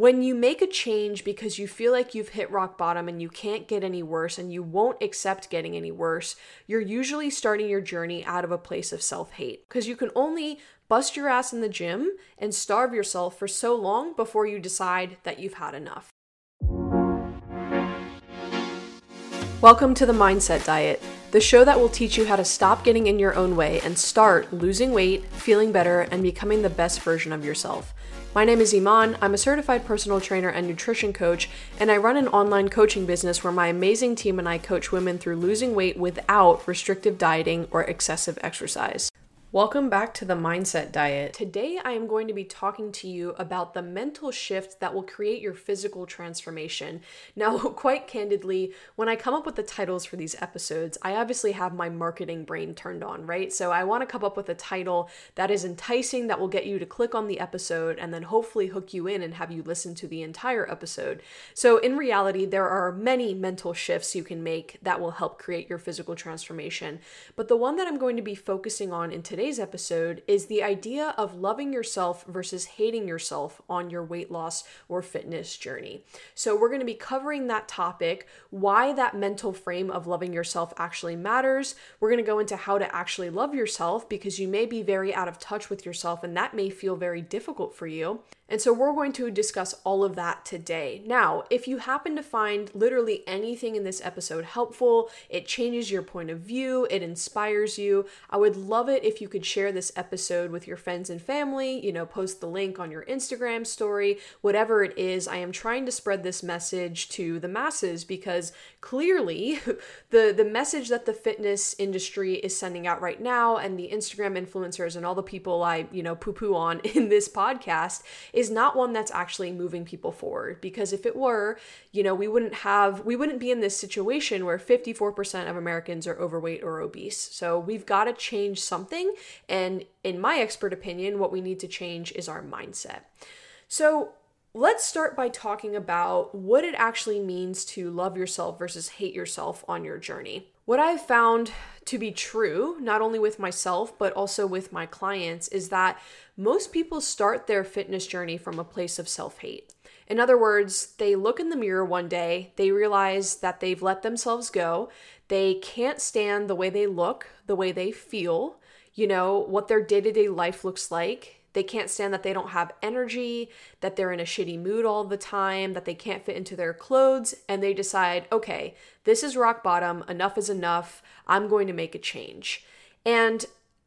When you make a change because you feel like you've hit rock bottom and you can't get any worse and you won't accept getting any worse, you're usually starting your journey out of a place of self hate. Because you can only bust your ass in the gym and starve yourself for so long before you decide that you've had enough. Welcome to the Mindset Diet, the show that will teach you how to stop getting in your own way and start losing weight, feeling better, and becoming the best version of yourself. My name is Iman. I'm a certified personal trainer and nutrition coach, and I run an online coaching business where my amazing team and I coach women through losing weight without restrictive dieting or excessive exercise. Welcome back to the Mindset Diet. Today, I am going to be talking to you about the mental shift that will create your physical transformation. Now, quite candidly, when I come up with the titles for these episodes, I obviously have my marketing brain turned on, right? So I want to come up with a title that is enticing, that will get you to click on the episode, and then hopefully hook you in and have you listen to the entire episode. So, in reality, there are many mental shifts you can make that will help create your physical transformation. But the one that I'm going to be focusing on in today's today's episode is the idea of loving yourself versus hating yourself on your weight loss or fitness journey. So, we're going to be covering that topic, why that mental frame of loving yourself actually matters. We're going to go into how to actually love yourself because you may be very out of touch with yourself and that may feel very difficult for you. And so we're going to discuss all of that today. Now, if you happen to find literally anything in this episode helpful, it changes your point of view, it inspires you, I would love it if you could share this episode with your friends and family, you know, post the link on your Instagram story, whatever it is. I am trying to spread this message to the masses because clearly the the message that the fitness industry is sending out right now and the Instagram influencers and all the people I, you know, poo-poo on in this podcast is not one that's actually moving people forward because if it were, you know, we wouldn't have we wouldn't be in this situation where 54% of Americans are overweight or obese. So we've got to change something and in my expert opinion, what we need to change is our mindset. So Let's start by talking about what it actually means to love yourself versus hate yourself on your journey. What I've found to be true, not only with myself, but also with my clients, is that most people start their fitness journey from a place of self hate. In other words, they look in the mirror one day, they realize that they've let themselves go, they can't stand the way they look, the way they feel, you know, what their day to day life looks like they can't stand that they don't have energy, that they're in a shitty mood all the time, that they can't fit into their clothes, and they decide, okay, this is rock bottom, enough is enough, I'm going to make a change. And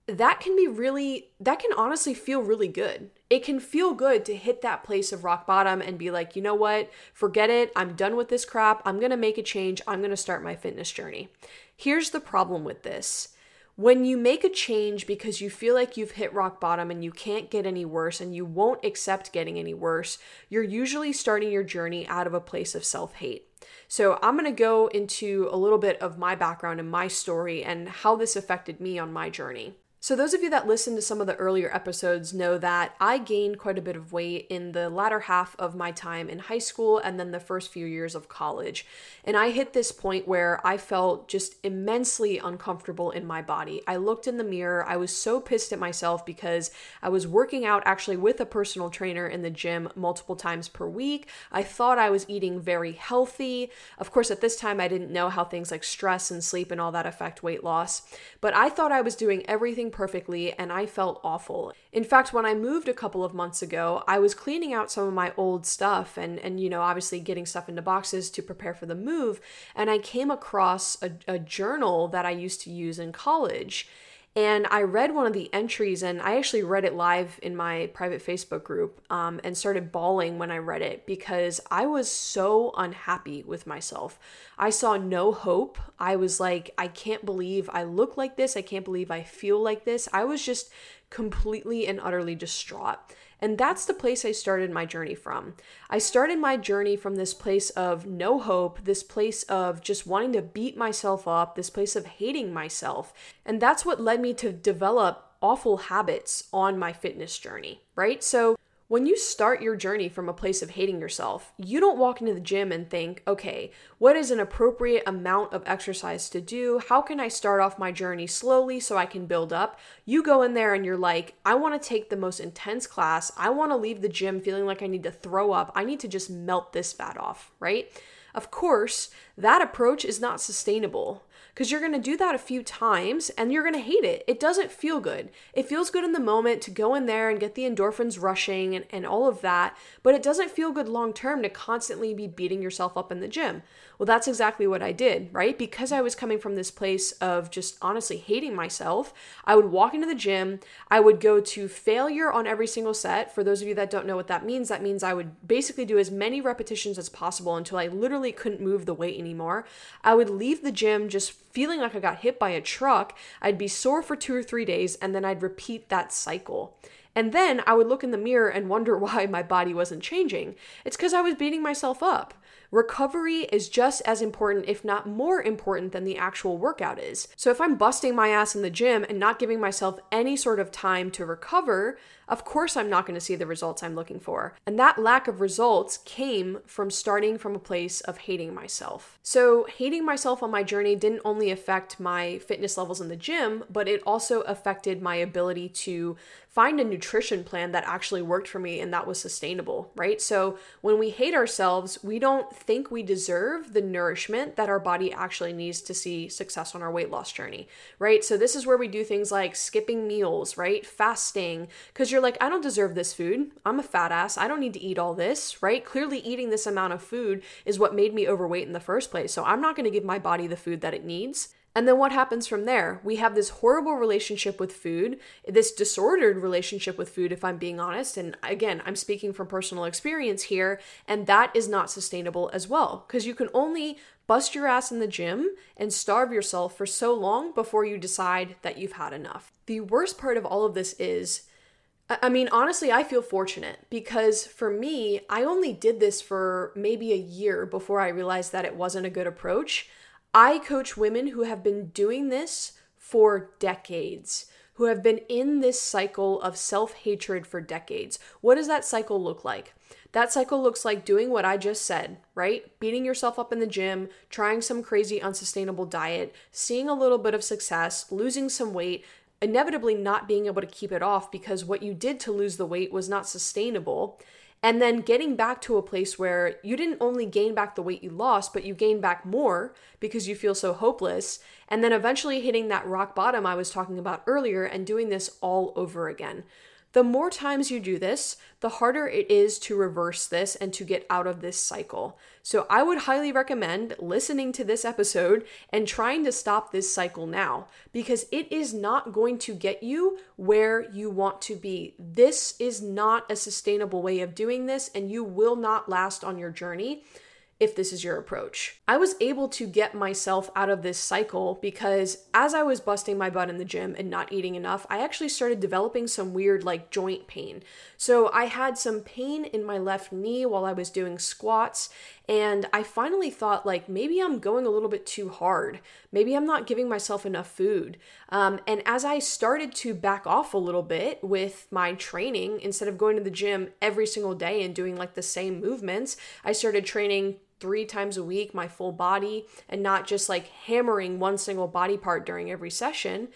that can be really, that can honestly feel really good. It can feel good to hit that place of rock bottom and be like, you know what, forget it, I'm done with this crap, I'm gonna make a change, I'm gonna start my fitness journey. Here's the problem with this when you make a change because you feel like you've hit rock bottom and you can't get any worse and you won't accept getting any worse, you're usually starting your journey out of a place of self hate. So, I'm going to go into a little bit of my background and my story and how this affected me on my journey. So, those of you that listened to some of the earlier episodes know that I gained quite a bit of weight in the latter half of my time in high school and then the first few years of college. And I hit this point where I felt just immensely uncomfortable in my body. I looked in the mirror, I was so pissed at myself because I was working out actually with a personal trainer in the gym multiple times per week. I thought I was eating very healthy. Of course, at this time, I didn't know how things like stress and sleep and all that affect weight loss, but I thought I was doing everything perfectly and I felt awful. In fact, when I moved a couple of months ago, I was cleaning out some of my old stuff and and you know, obviously getting stuff into boxes to prepare for the move, and I came across a, a journal that I used to use in college. And I read one of the entries, and I actually read it live in my private Facebook group um, and started bawling when I read it because I was so unhappy with myself. I saw no hope. I was like, I can't believe I look like this. I can't believe I feel like this. I was just completely and utterly distraught. And that's the place I started my journey from. I started my journey from this place of no hope, this place of just wanting to beat myself up, this place of hating myself. And that's what led me to develop awful habits on my fitness journey, right? So When you start your journey from a place of hating yourself, you don't walk into the gym and think, okay, what is an appropriate amount of exercise to do? How can I start off my journey slowly so I can build up? You go in there and you're like, I want to take the most intense class. I want to leave the gym feeling like I need to throw up. I need to just melt this fat off, right? Of course, that approach is not sustainable because you're going to do that a few times and you're going to hate it. It doesn't feel good. It feels good in the moment to go in there and get the endorphins rushing and, and all of that, but it doesn't feel good long term to constantly be beating yourself up in the gym. Well, that's exactly what I did, right? Because I was coming from this place of just honestly hating myself, I would walk into the gym, I would go to failure on every single set. For those of you that don't know what that means, that means I would basically do as many repetitions as possible until I literally couldn't move the weight anymore. I would leave the gym just feeling like I got hit by a truck. I'd be sore for two or three days, and then I'd repeat that cycle. And then I would look in the mirror and wonder why my body wasn't changing. It's because I was beating myself up. Recovery is just as important, if not more important, than the actual workout is. So if I'm busting my ass in the gym and not giving myself any sort of time to recover, of course I'm not going to see the results I'm looking for. And that lack of results came from starting from a place of hating myself. So, hating myself on my journey didn't only affect my fitness levels in the gym, but it also affected my ability to find a nutrition plan that actually worked for me and that was sustainable, right? So, when we hate ourselves, we don't think we deserve the nourishment that our body actually needs to see success on our weight loss journey, right? So, this is where we do things like skipping meals, right? Fasting, because you're like, I don't deserve this food. I'm a fat ass. I don't need to eat all this, right? Clearly, eating this amount of food is what made me overweight in the first place. So, I'm not going to give my body the food that it needs. And then what happens from there? We have this horrible relationship with food, this disordered relationship with food, if I'm being honest. And again, I'm speaking from personal experience here, and that is not sustainable as well. Because you can only bust your ass in the gym and starve yourself for so long before you decide that you've had enough. The worst part of all of this is. I mean, honestly, I feel fortunate because for me, I only did this for maybe a year before I realized that it wasn't a good approach. I coach women who have been doing this for decades, who have been in this cycle of self hatred for decades. What does that cycle look like? That cycle looks like doing what I just said, right? Beating yourself up in the gym, trying some crazy unsustainable diet, seeing a little bit of success, losing some weight, inevitably not being able to keep it off because what you did to lose the weight was not sustainable and then getting back to a place where you didn't only gain back the weight you lost, but you gain back more because you feel so hopeless. And then eventually hitting that rock bottom I was talking about earlier and doing this all over again. The more times you do this, the harder it is to reverse this and to get out of this cycle. So, I would highly recommend listening to this episode and trying to stop this cycle now because it is not going to get you where you want to be. This is not a sustainable way of doing this, and you will not last on your journey if this is your approach. I was able to get myself out of this cycle because as I was busting my butt in the gym and not eating enough, I actually started developing some weird like joint pain. So I had some pain in my left knee while I was doing squats and I finally thought, like, maybe I'm going a little bit too hard. Maybe I'm not giving myself enough food. Um, and as I started to back off a little bit with my training, instead of going to the gym every single day and doing like the same movements, I started training three times a week, my full body, and not just like hammering one single body part during every session.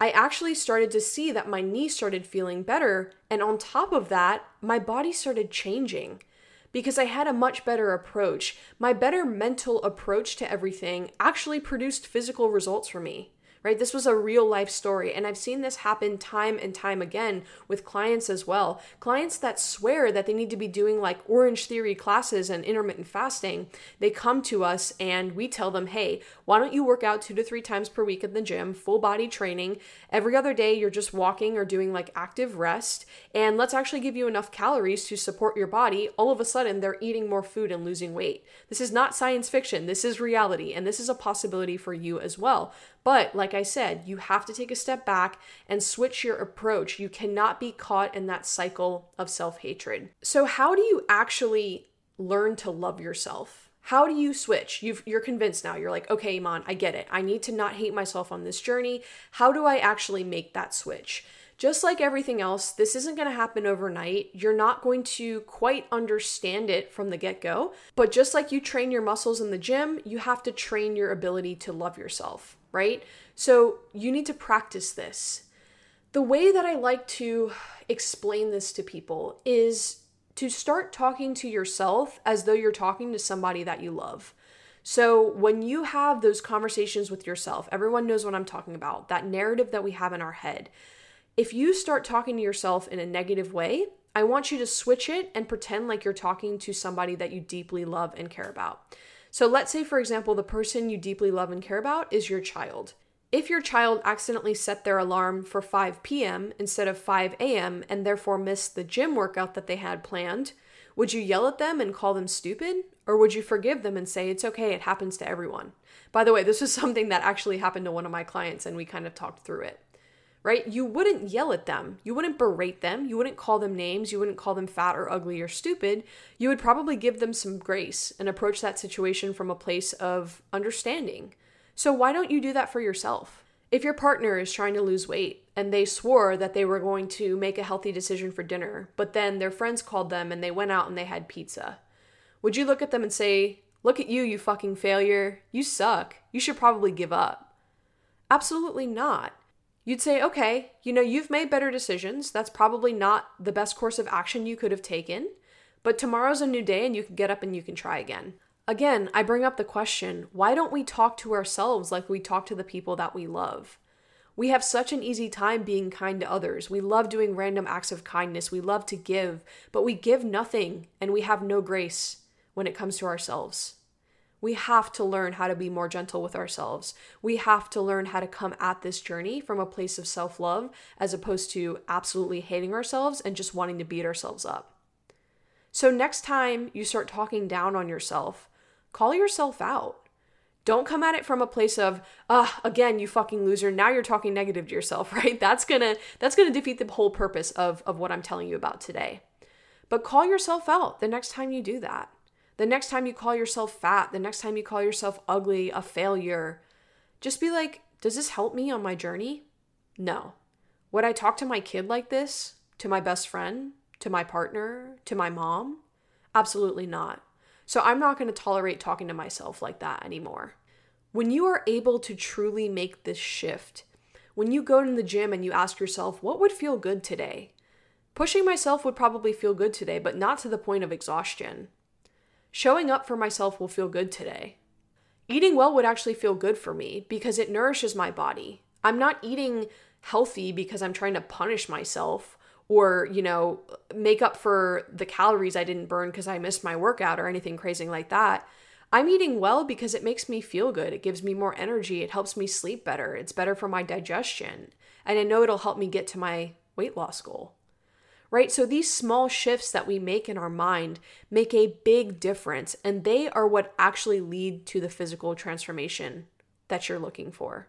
I actually started to see that my knee started feeling better. And on top of that, my body started changing because I had a much better approach. My better mental approach to everything actually produced physical results for me right? This was a real life story. And I've seen this happen time and time again with clients as well. Clients that swear that they need to be doing like Orange Theory classes and intermittent fasting, they come to us and we tell them, hey, why don't you work out two to three times per week at the gym, full body training? Every other day, you're just walking or doing like active rest. And let's actually give you enough calories to support your body. All of a sudden, they're eating more food and losing weight. This is not science fiction. This is reality. And this is a possibility for you as well. But like I said, you have to take a step back and switch your approach. You cannot be caught in that cycle of self hatred. So, how do you actually learn to love yourself? How do you switch? you are convinced now. You're like, okay, Iman, I get it. I need to not hate myself on this journey. How do I actually make that switch? Just like everything else, this isn't going to happen overnight. You're not going to quite understand it from the get go. But just like you train your muscles in the gym, you have to train your ability to love yourself, right? So you need to practice this. The way that I like to explain this to people is to start talking to yourself as though you're talking to somebody that you love. So, when you have those conversations with yourself, everyone knows what I'm talking about, that narrative that we have in our head. If you start talking to yourself in a negative way, I want you to switch it and pretend like you're talking to somebody that you deeply love and care about. So, let's say, for example, the person you deeply love and care about is your child. If your child accidentally set their alarm for 5 p.m. instead of 5 a.m. and therefore missed the gym workout that they had planned, would you yell at them and call them stupid? Or would you forgive them and say, it's okay, it happens to everyone? By the way, this was something that actually happened to one of my clients and we kind of talked through it. Right? You wouldn't yell at them. You wouldn't berate them. You wouldn't call them names. You wouldn't call them fat or ugly or stupid. You would probably give them some grace and approach that situation from a place of understanding. So, why don't you do that for yourself? If your partner is trying to lose weight and they swore that they were going to make a healthy decision for dinner, but then their friends called them and they went out and they had pizza, would you look at them and say, Look at you, you fucking failure. You suck. You should probably give up? Absolutely not. You'd say, okay, you know, you've made better decisions. That's probably not the best course of action you could have taken, but tomorrow's a new day and you can get up and you can try again. Again, I bring up the question why don't we talk to ourselves like we talk to the people that we love? We have such an easy time being kind to others. We love doing random acts of kindness. We love to give, but we give nothing and we have no grace when it comes to ourselves. We have to learn how to be more gentle with ourselves. We have to learn how to come at this journey from a place of self love as opposed to absolutely hating ourselves and just wanting to beat ourselves up. So, next time you start talking down on yourself, call yourself out. Don't come at it from a place of, ah, again, you fucking loser. Now you're talking negative to yourself, right? That's gonna that's gonna defeat the whole purpose of, of what I'm telling you about today. But call yourself out the next time you do that. The next time you call yourself fat, the next time you call yourself ugly, a failure, just be like, does this help me on my journey? No. Would I talk to my kid like this? To my best friend? To my partner? To my mom? Absolutely not. So I'm not going to tolerate talking to myself like that anymore. When you are able to truly make this shift, when you go to the gym and you ask yourself, what would feel good today? Pushing myself would probably feel good today, but not to the point of exhaustion. Showing up for myself will feel good today. Eating well would actually feel good for me because it nourishes my body. I'm not eating healthy because I'm trying to punish myself or, you know, make up for the calories I didn't burn because I missed my workout or anything crazy like that. I'm eating well because it makes me feel good. It gives me more energy. It helps me sleep better. It's better for my digestion. And I know it'll help me get to my weight loss goal. Right? So these small shifts that we make in our mind make a big difference. And they are what actually lead to the physical transformation that you're looking for.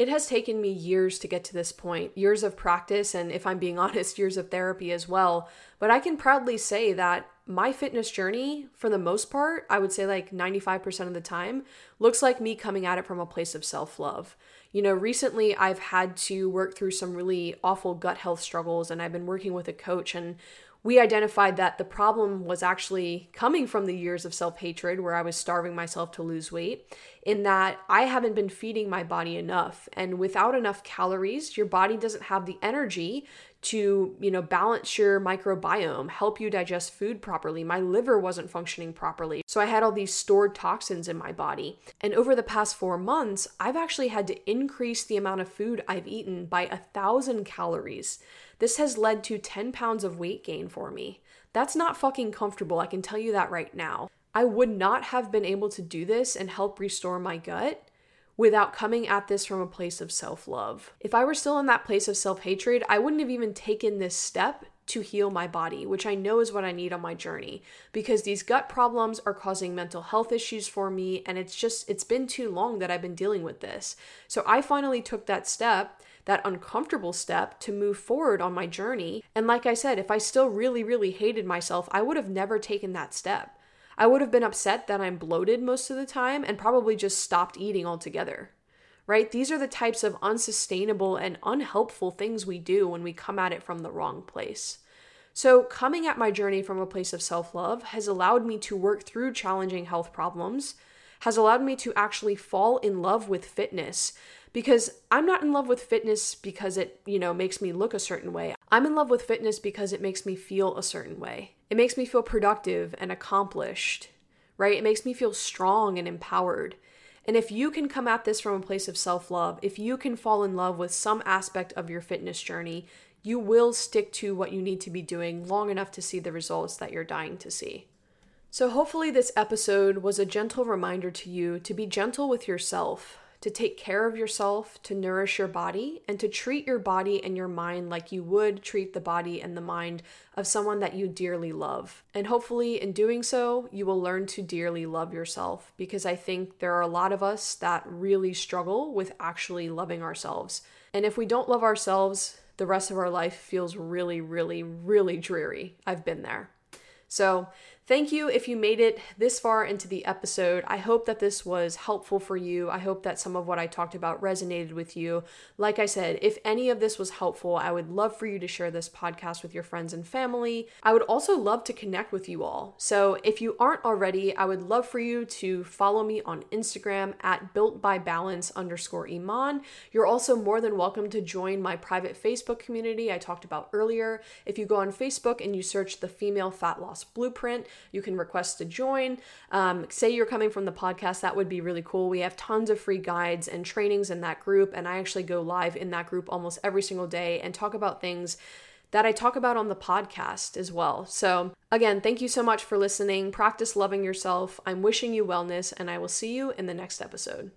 It has taken me years to get to this point, years of practice, and if I'm being honest, years of therapy as well. But I can proudly say that my fitness journey, for the most part, I would say like 95% of the time, looks like me coming at it from a place of self love. You know, recently I've had to work through some really awful gut health struggles, and I've been working with a coach, and we identified that the problem was actually coming from the years of self hatred where I was starving myself to lose weight, in that I haven't been feeding my body enough. And without enough calories, your body doesn't have the energy to, you know, balance your microbiome, help you digest food properly. My liver wasn't functioning properly. So I had all these stored toxins in my body. And over the past four months, I've actually had to increase the amount of food I've eaten by a thousand calories. This has led to 10 pounds of weight gain for me. That's not fucking comfortable, I can tell you that right now. I would not have been able to do this and help restore my gut without coming at this from a place of self love. If I were still in that place of self hatred, I wouldn't have even taken this step to heal my body, which I know is what I need on my journey because these gut problems are causing mental health issues for me and it's just it's been too long that I've been dealing with this. So I finally took that step that uncomfortable step to move forward on my journey. And like I said, if I still really, really hated myself, I would have never taken that step. I would have been upset that I'm bloated most of the time and probably just stopped eating altogether. right? These are the types of unsustainable and unhelpful things we do when we come at it from the wrong place. So, coming at my journey from a place of self love has allowed me to work through challenging health problems, has allowed me to actually fall in love with fitness because I'm not in love with fitness because it, you know, makes me look a certain way. I'm in love with fitness because it makes me feel a certain way. It makes me feel productive and accomplished, right? It makes me feel strong and empowered. And if you can come at this from a place of self love, if you can fall in love with some aspect of your fitness journey, you will stick to what you need to be doing long enough to see the results that you're dying to see. So, hopefully, this episode was a gentle reminder to you to be gentle with yourself, to take care of yourself, to nourish your body, and to treat your body and your mind like you would treat the body and the mind of someone that you dearly love. And hopefully, in doing so, you will learn to dearly love yourself because I think there are a lot of us that really struggle with actually loving ourselves. And if we don't love ourselves, the rest of our life feels really, really, really dreary. I've been there. So, Thank you if you made it this far into the episode. I hope that this was helpful for you. I hope that some of what I talked about resonated with you. Like I said, if any of this was helpful, I would love for you to share this podcast with your friends and family. I would also love to connect with you all. So if you aren't already, I would love for you to follow me on Instagram at built by balance underscore Iman. You're also more than welcome to join my private Facebook community I talked about earlier. If you go on Facebook and you search the Female Fat Loss Blueprint, you can request to join. Um, say you're coming from the podcast, that would be really cool. We have tons of free guides and trainings in that group, and I actually go live in that group almost every single day and talk about things that I talk about on the podcast as well. So, again, thank you so much for listening. Practice loving yourself. I'm wishing you wellness, and I will see you in the next episode.